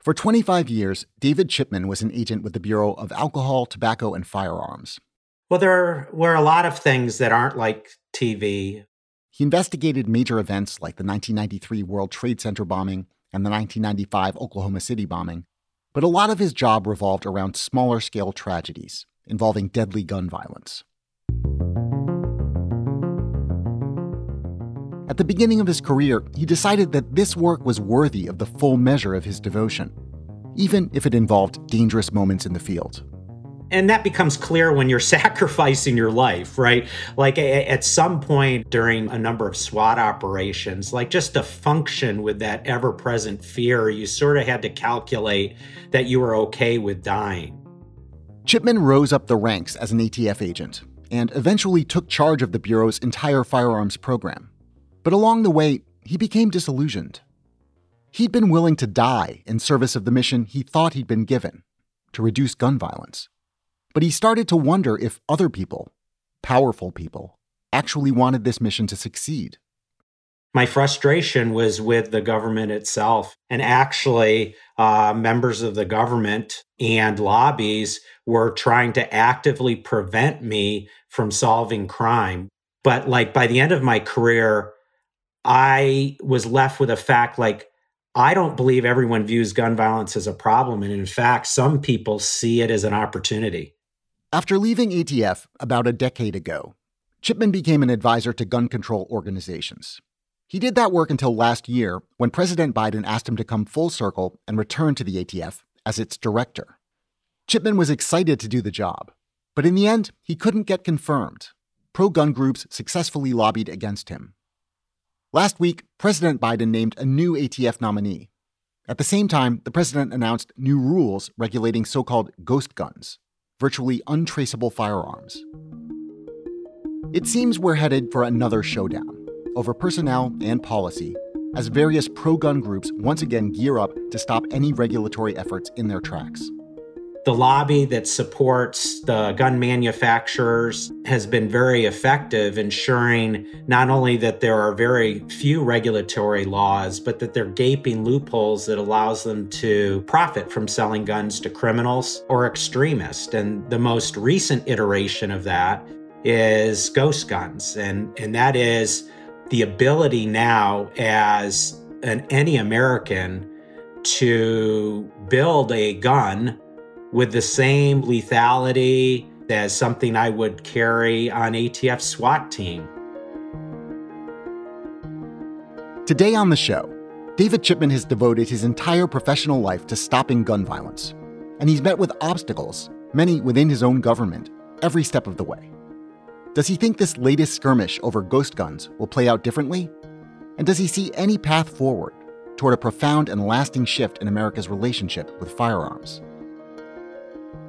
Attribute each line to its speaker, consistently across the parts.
Speaker 1: For 25 years, David Chipman was an agent with the Bureau of Alcohol, Tobacco, and Firearms.
Speaker 2: Well, there were a lot of things that aren't like TV.
Speaker 1: He investigated major events like the 1993 World Trade Center bombing and the 1995 Oklahoma City bombing, but a lot of his job revolved around smaller scale tragedies involving deadly gun violence. At the beginning of his career, he decided that this work was worthy of the full measure of his devotion, even if it involved dangerous moments in the field.
Speaker 2: And that becomes clear when you're sacrificing your life, right? Like at some point during a number of SWAT operations, like just to function with that ever present fear, you sort of had to calculate that you were okay with dying.
Speaker 1: Chipman rose up the ranks as an ATF agent and eventually took charge of the Bureau's entire firearms program. But along the way, he became disillusioned. He'd been willing to die in service of the mission he thought he'd been given to reduce gun violence. But he started to wonder if other people, powerful people, actually wanted this mission to succeed.
Speaker 2: My frustration was with the government itself. And actually, uh, members of the government and lobbies were trying to actively prevent me from solving crime. But like by the end of my career, I was left with a fact like, I don't believe everyone views gun violence as a problem. And in fact, some people see it as an opportunity.
Speaker 1: After leaving ATF about a decade ago, Chipman became an advisor to gun control organizations. He did that work until last year when President Biden asked him to come full circle and return to the ATF as its director. Chipman was excited to do the job, but in the end, he couldn't get confirmed. Pro gun groups successfully lobbied against him. Last week, President Biden named a new ATF nominee. At the same time, the president announced new rules regulating so called ghost guns, virtually untraceable firearms. It seems we're headed for another showdown over personnel and policy as various pro gun groups once again gear up to stop any regulatory efforts in their tracks.
Speaker 2: The lobby that supports the gun manufacturers has been very effective, ensuring not only that there are very few regulatory laws, but that there are gaping loopholes that allows them to profit from selling guns to criminals or extremists. And the most recent iteration of that is ghost guns. And, and that is the ability now as an any American to build a gun with the same lethality as something I would carry on ATF SWAT team.
Speaker 1: Today on the show, David Chipman has devoted his entire professional life to stopping gun violence, and he's met with obstacles, many within his own government, every step of the way. Does he think this latest skirmish over ghost guns will play out differently? And does he see any path forward toward a profound and lasting shift in America's relationship with firearms?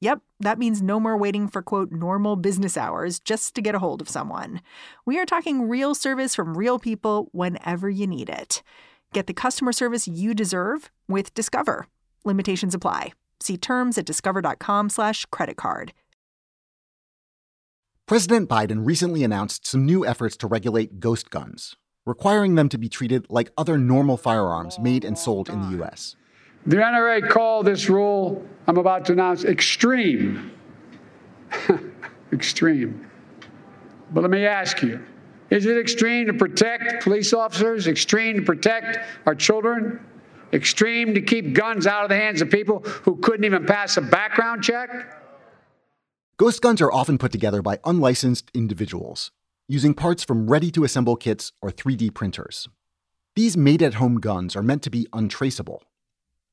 Speaker 3: Yep, that means no more waiting for quote normal business hours just to get a hold of someone. We are talking real service from real people whenever you need it. Get the customer service you deserve with Discover. Limitations apply. See terms at discover.com/slash credit card.
Speaker 1: President Biden recently announced some new efforts to regulate ghost guns, requiring them to be treated like other normal firearms made and sold in the U.S.
Speaker 4: The NRA called this rule I'm about to announce extreme. extreme. But let me ask you Is it extreme to protect police officers? Extreme to protect our children? Extreme to keep guns out of the hands of people who couldn't even pass a background check?
Speaker 1: Ghost guns are often put together by unlicensed individuals using parts from ready to assemble kits or 3D printers. These made at home guns are meant to be untraceable.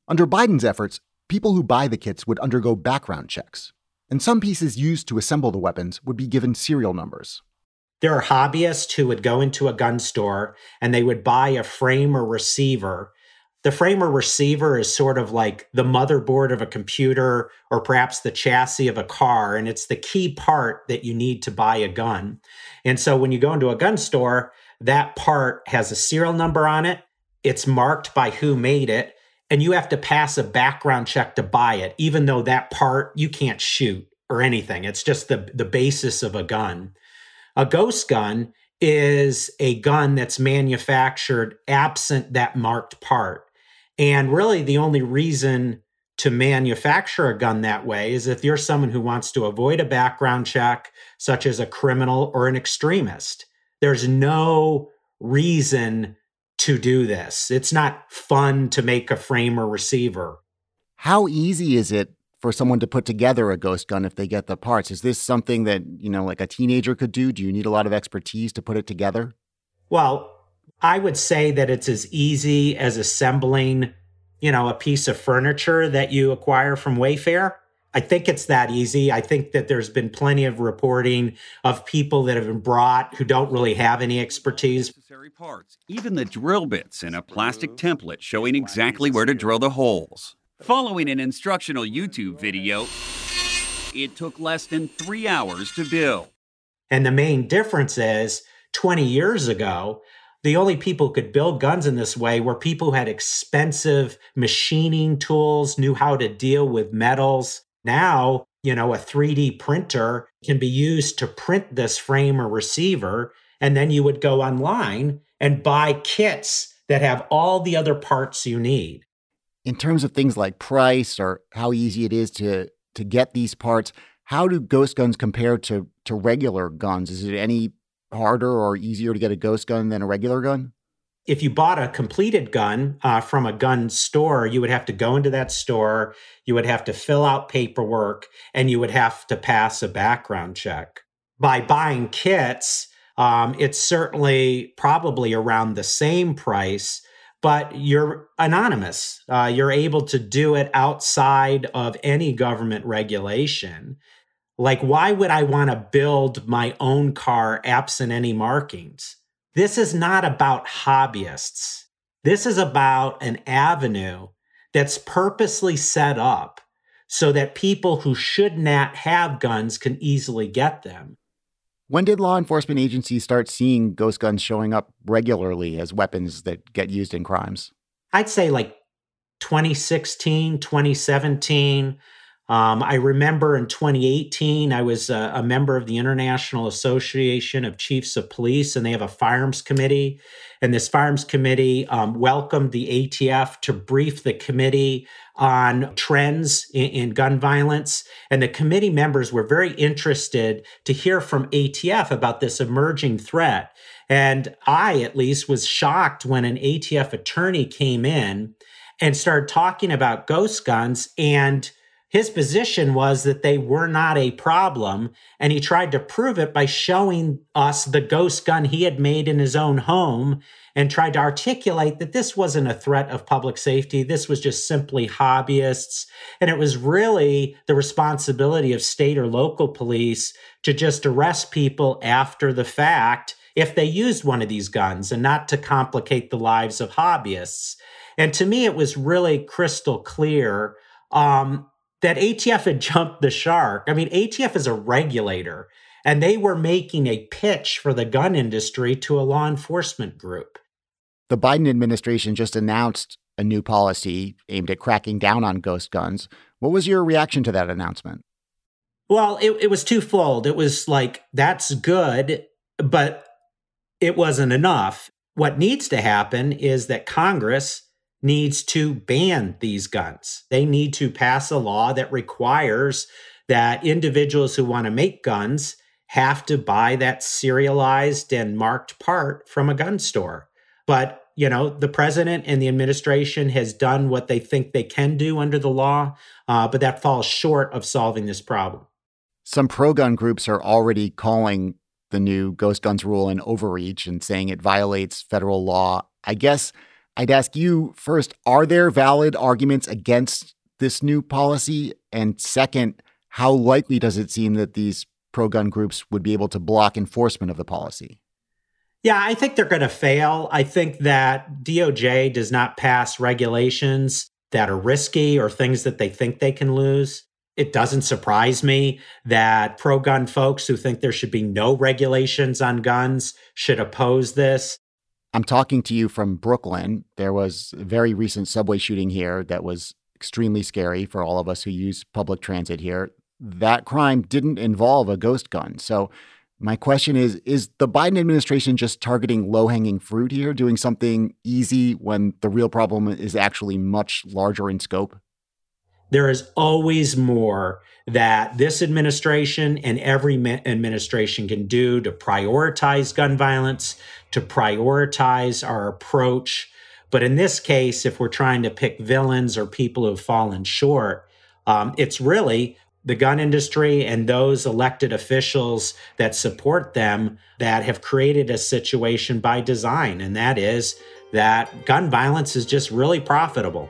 Speaker 1: Under Biden's efforts, people who buy the kits would undergo background checks, and some pieces used to assemble the weapons would be given serial numbers.
Speaker 2: There are hobbyists who would go into a gun store and they would buy a frame or receiver. The frame or receiver is sort of like the motherboard of a computer or perhaps the chassis of a car, and it's the key part that you need to buy a gun. And so when you go into a gun store, that part has a serial number on it, it's marked by who made it, and you have to pass a background check to buy it, even though that part you can't shoot or anything. It's just the, the basis of a gun. A ghost gun is a gun that's manufactured absent that marked part. And really, the only reason to manufacture a gun that way is if you're someone who wants to avoid a background check, such as a criminal or an extremist. There's no reason to do this. It's not fun to make a frame or receiver.
Speaker 1: How easy is it for someone to put together a ghost gun if they get the parts? Is this something that, you know, like a teenager could do? Do you need a lot of expertise to put it together?
Speaker 2: Well, I would say that it's as easy as assembling, you know, a piece of furniture that you acquire from Wayfair. I think it's that easy. I think that there's been plenty of reporting of people that have been brought who don't really have any expertise.
Speaker 5: Parts, even the drill bits in a plastic template showing exactly where to drill the holes. Following an instructional YouTube video, it took less than three hours to build.
Speaker 2: And the main difference is 20 years ago, the only people who could build guns in this way were people who had expensive machining tools, knew how to deal with metals. Now, you know, a 3D printer can be used to print this frame or receiver. And then you would go online and buy kits that have all the other parts you need.
Speaker 1: In terms of things like price or how easy it is to to get these parts, how do ghost guns compare to to regular guns? Is it any harder or easier to get a ghost gun than a regular gun?
Speaker 2: If you bought a completed gun uh, from a gun store, you would have to go into that store, you would have to fill out paperwork, and you would have to pass a background check. By buying kits, um, it's certainly probably around the same price, but you're anonymous. Uh, you're able to do it outside of any government regulation. Like, why would I want to build my own car absent any markings? This is not about hobbyists. This is about an avenue that's purposely set up so that people who should not have guns can easily get them.
Speaker 1: When did law enforcement agencies start seeing ghost guns showing up regularly as weapons that get used in crimes?
Speaker 2: I'd say like 2016, 2017. Um, I remember in 2018, I was a, a, member of the International Association of Chiefs of Police, and they have a firearms committee. And this firearms committee um, welcomed the ATF to brief the committee on trends in, in, gun violence. And the committee members were very interested to hear from ATF about this emerging threat. And I, at least, was shocked when an ATF attorney came in and started talking about ghost guns and his position was that they were not a problem, and he tried to prove it by showing us the ghost gun he had made in his own home and tried to articulate that this wasn't a threat of public safety. This was just simply hobbyists. And it was really the responsibility of state or local police to just arrest people after the fact if they used one of these guns and not to complicate the lives of hobbyists. And to me, it was really crystal clear. Um, that ATF had jumped the shark. I mean, ATF is a regulator, and they were making a pitch for the gun industry to a law enforcement group.
Speaker 1: The Biden administration just announced a new policy aimed at cracking down on ghost guns. What was your reaction to that announcement?
Speaker 2: Well, it, it was twofold. It was like, that's good, but it wasn't enough. What needs to happen is that Congress needs to ban these guns. They need to pass a law that requires that individuals who want to make guns have to buy that serialized and marked part from a gun store. But, you know, the president and the administration has done what they think they can do under the law, uh, but that falls short of solving this problem.
Speaker 1: Some pro gun groups are already calling the new ghost guns rule an overreach and saying it violates federal law. I guess I'd ask you first are there valid arguments against this new policy? And second, how likely does it seem that these pro gun groups would be able to block enforcement of the policy?
Speaker 2: Yeah, I think they're going to fail. I think that DOJ does not pass regulations that are risky or things that they think they can lose. It doesn't surprise me that pro gun folks who think there should be no regulations on guns should oppose this.
Speaker 1: I'm talking to you from Brooklyn. There was a very recent subway shooting here that was extremely scary for all of us who use public transit here. That crime didn't involve a ghost gun. So, my question is Is the Biden administration just targeting low hanging fruit here, doing something easy when the real problem is actually much larger in scope?
Speaker 2: There is always more that this administration and every administration can do to prioritize gun violence, to prioritize our approach. But in this case, if we're trying to pick villains or people who've fallen short, um, it's really the gun industry and those elected officials that support them that have created a situation by design. And that is that gun violence is just really profitable.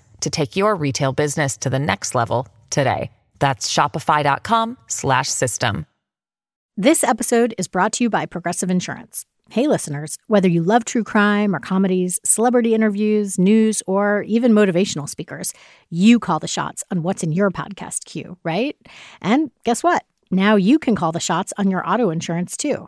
Speaker 6: to take your retail business to the next level today. That's shopify.com slash system.
Speaker 7: This episode is brought to you by Progressive Insurance. Hey, listeners, whether you love true crime or comedies, celebrity interviews, news, or even motivational speakers, you call the shots on what's in your podcast queue, right? And guess what? Now you can call the shots on your auto insurance too.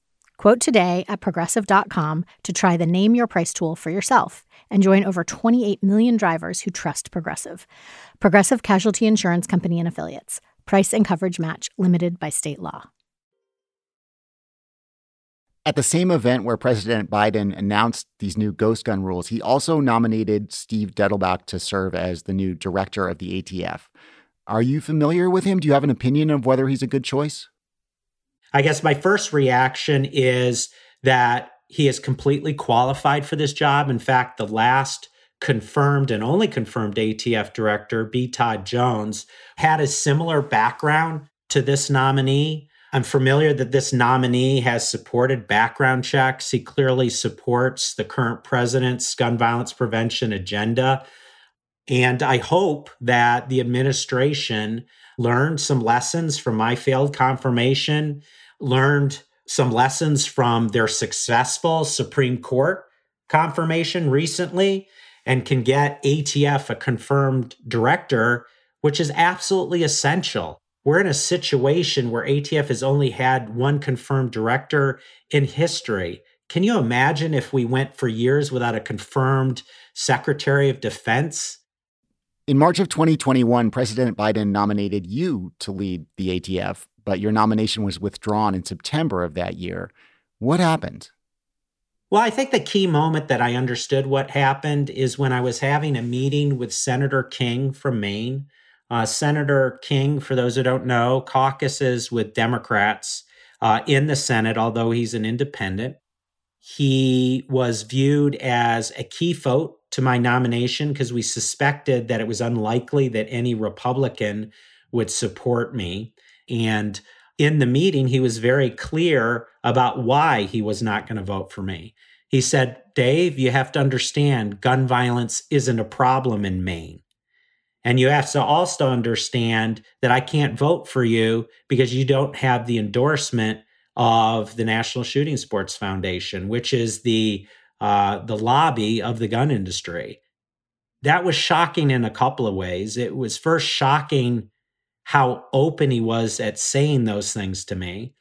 Speaker 7: Quote today at progressive.com to try the Name Your Price tool for yourself and join over 28 million drivers who trust Progressive. Progressive Casualty Insurance Company and Affiliates. Price and coverage match limited by state law.
Speaker 1: At the same event where President Biden announced these new ghost gun rules, he also nominated Steve Dettelbach to serve as the new director of the ATF. Are you familiar with him? Do you have an opinion of whether he's a good choice?
Speaker 2: I guess my first reaction is that he is completely qualified for this job. In fact, the last confirmed and only confirmed ATF director, B. Todd Jones, had a similar background to this nominee. I'm familiar that this nominee has supported background checks. He clearly supports the current president's gun violence prevention agenda. And I hope that the administration learned some lessons from my failed confirmation learned some lessons from their successful Supreme Court confirmation recently and can get ATF a confirmed director, which is absolutely essential. We're in a situation where ATF has only had one confirmed director in history. Can you imagine if we went for years without a confirmed Secretary of Defense?
Speaker 1: In March of 2021, President Biden nominated you to lead the ATF but your nomination was withdrawn in September of that year. What happened?
Speaker 2: Well, I think the key moment that I understood what happened is when I was having a meeting with Senator King from Maine. Uh, Senator King, for those who don't know, caucuses with Democrats uh, in the Senate, although he's an independent. He was viewed as a key vote to my nomination because we suspected that it was unlikely that any Republican would support me. And in the meeting, he was very clear about why he was not going to vote for me. He said, Dave, you have to understand gun violence isn't a problem in Maine. And you have to also understand that I can't vote for you because you don't have the endorsement of the National Shooting Sports Foundation, which is the uh, the lobby of the gun industry. That was shocking in a couple of ways. It was first shocking how open he was at saying those things to me.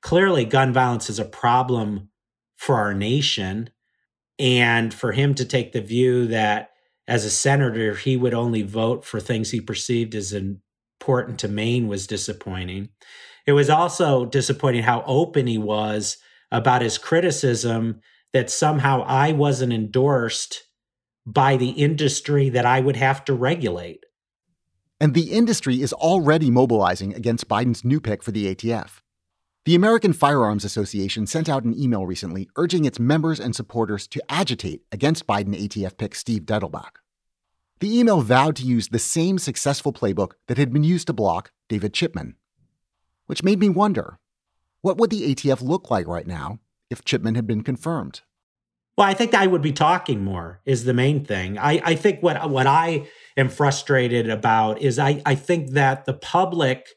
Speaker 2: Clearly, gun violence is a problem for our nation. And for him to take the view that as a senator, he would only vote for things he perceived as important to Maine was disappointing. It was also disappointing how open he was about his criticism that somehow I wasn't endorsed by the industry that I would have to regulate.
Speaker 1: And the industry is already mobilizing against Biden's new pick for the ATF. The American Firearms Association sent out an email recently urging its members and supporters to agitate against Biden ATF pick Steve Dettelbach. The email vowed to use the same successful playbook that had been used to block David Chipman. Which made me wonder what would the ATF look like right now if Chipman had been confirmed?
Speaker 2: Well, I think I would be talking more is the main thing. I, I think what what I am frustrated about is I, I think that the public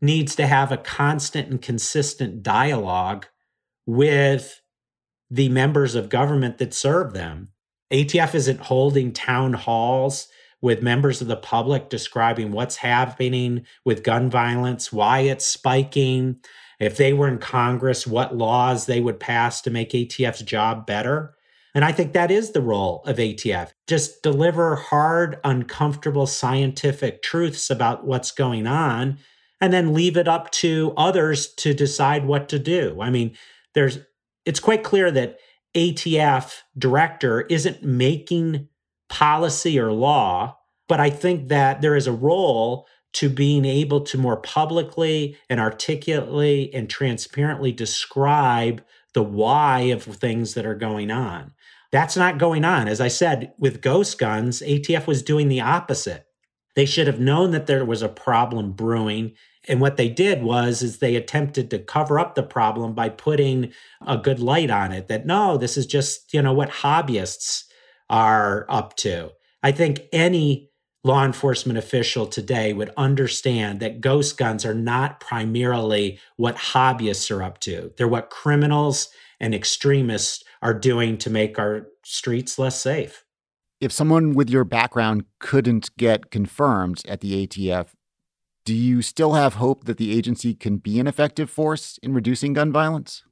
Speaker 2: needs to have a constant and consistent dialogue with the members of government that serve them. ATF isn't holding town halls with members of the public describing what's happening with gun violence, why it's spiking, if they were in Congress, what laws they would pass to make ATF's job better. And I think that is the role of ATF. Just deliver hard, uncomfortable scientific truths about what's going on and then leave it up to others to decide what to do. I mean, there's it's quite clear that ATF director isn't making policy or law, but I think that there is a role to being able to more publicly and articulately and transparently describe the why of things that are going on. That's not going on. As I said, with ghost guns, ATF was doing the opposite. They should have known that there was a problem brewing. And what they did was is they attempted to cover up the problem by putting a good light on it that no, this is just, you know, what hobbyists are up to. I think any law enforcement official today would understand that ghost guns are not primarily what hobbyists are up to. They're what criminals and extremists are doing to make our streets less safe.
Speaker 1: If someone with your background couldn't get confirmed at the ATF, do you still have hope that the agency can be an effective force in reducing gun violence?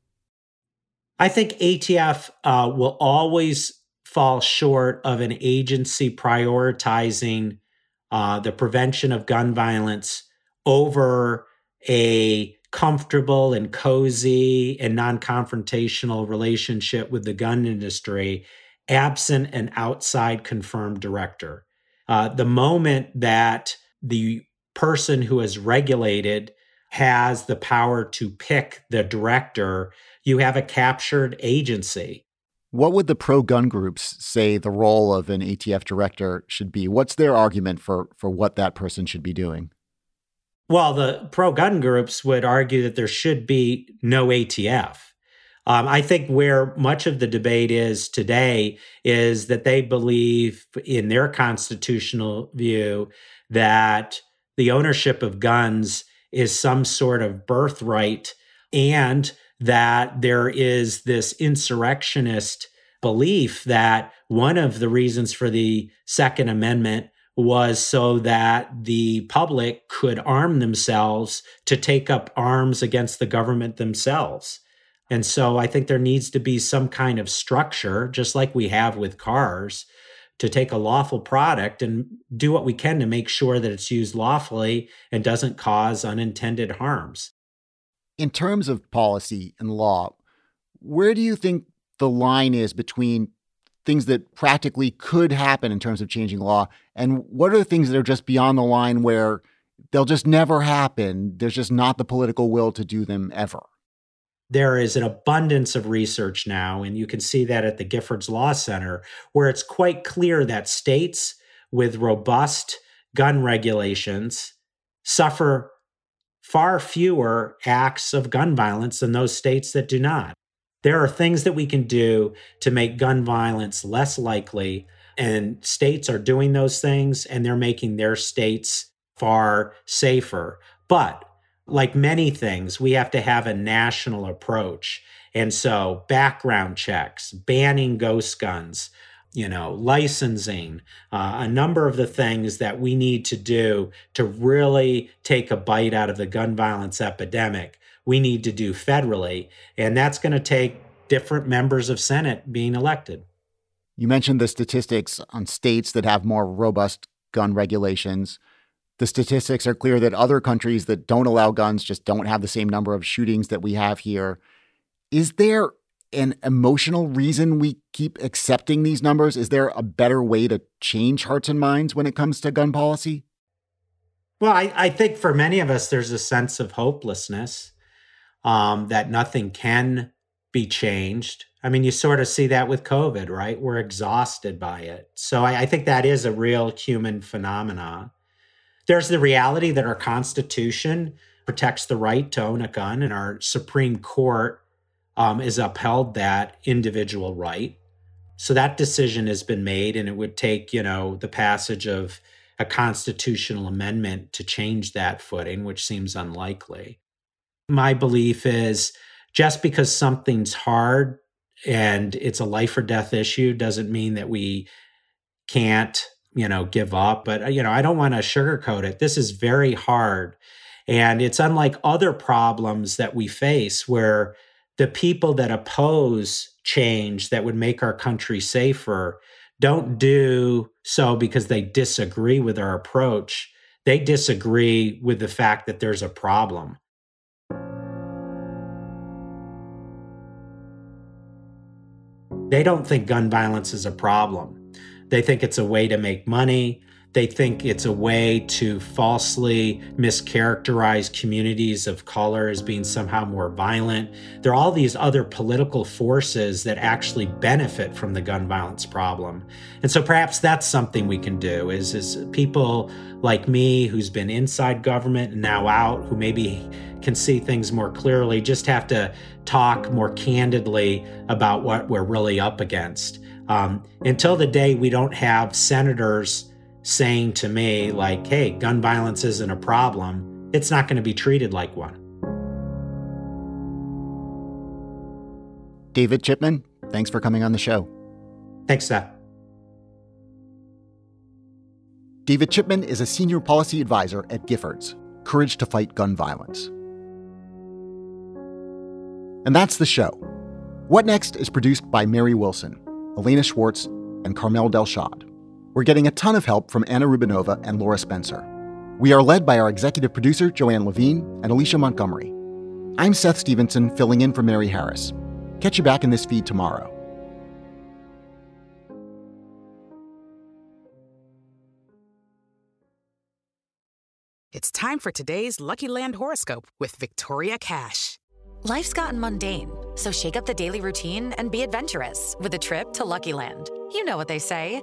Speaker 2: I think ATF uh, will always fall short of an agency prioritizing uh, the prevention of gun violence over a comfortable and cozy and non confrontational relationship with the gun industry, absent an outside confirmed director. Uh, the moment that the person who is regulated has the power to pick the director, you have a captured agency.
Speaker 1: What would the pro gun groups say the role of an ATF director should be? What's their argument for, for what that person should be doing?
Speaker 2: Well, the pro gun groups would argue that there should be no ATF. Um, I think where much of the debate is today is that they believe, in their constitutional view, that the ownership of guns is some sort of birthright and that there is this insurrectionist belief that one of the reasons for the Second Amendment was so that the public could arm themselves to take up arms against the government themselves. And so I think there needs to be some kind of structure, just like we have with cars, to take a lawful product and do what we can to make sure that it's used lawfully and doesn't cause unintended harms
Speaker 1: in terms of policy and law, where do you think the line is between things that practically could happen in terms of changing law and what are the things that are just beyond the line where they'll just never happen? There's just not the political will to do them ever.
Speaker 2: There is an abundance of research now, and you can see that at the Giffords Law Center, where it's quite clear that states with robust gun regulations suffer far fewer acts of gun violence than those states that do not. There are things that we can do to make gun violence less likely, and states are doing those things and they're making their states far safer. But like many things, we have to have a national approach. And so, background checks, banning ghost guns, you know, licensing, uh, a number of the things that we need to do to really take a bite out of the gun violence epidemic, we need to do federally. And that's going to take different members of Senate being elected.
Speaker 1: You mentioned the statistics on states that have more robust gun regulations. The statistics are clear that other countries that don't allow guns just don't have the same number of shootings that we have here. Is there an emotional reason we keep accepting these numbers? Is there a better way to change hearts and minds when it comes to gun policy?
Speaker 2: Well, I, I think for many of us, there's a sense of hopelessness um, that nothing can be changed. I mean, you sort of see that with COVID, right? We're exhausted by it. So I, I think that is a real human phenomenon. There's the reality that our Constitution protects the right to own a gun, and our Supreme Court um, is upheld that individual right. So that decision has been made, and it would take, you know, the passage of a constitutional amendment to change that footing, which seems unlikely. My belief is just because something's hard and it's a life or death issue doesn't mean that we can't, you know, give up. But, you know, I don't want to sugarcoat it. This is very hard. And it's unlike other problems that we face where the people that oppose change that would make our country safer don't do so because they disagree with our approach. They disagree with the fact that there's a problem. They don't think gun violence is a problem. They think it's a way to make money. They think it's a way to falsely mischaracterize communities of color as being somehow more violent. There are all these other political forces that actually benefit from the gun violence problem. And so perhaps that's something we can do is, is people like me who's been inside government and now out, who maybe can see things more clearly, just have to talk more candidly about what we're really up against. Um, until the day we don't have senators saying to me, like, hey, gun violence isn't a problem, it's not going to be treated like one.
Speaker 1: David Chipman, thanks for coming on the show.
Speaker 2: Thanks, Seth.
Speaker 1: David Chipman is a senior policy advisor at Giffords, Courage to Fight Gun Violence. And that's the show. What Next is produced by Mary Wilson, Elena Schwartz, and Carmel Delshad. We're getting a ton of help from Anna Rubinova and Laura Spencer. We are led by our executive producer, Joanne Levine, and Alicia Montgomery. I'm Seth Stevenson, filling in for Mary Harris. Catch you back in this feed tomorrow.
Speaker 8: It's time for today's Lucky Land horoscope with Victoria Cash.
Speaker 9: Life's gotten mundane, so shake up the daily routine and be adventurous with a trip to Lucky Land. You know what they say.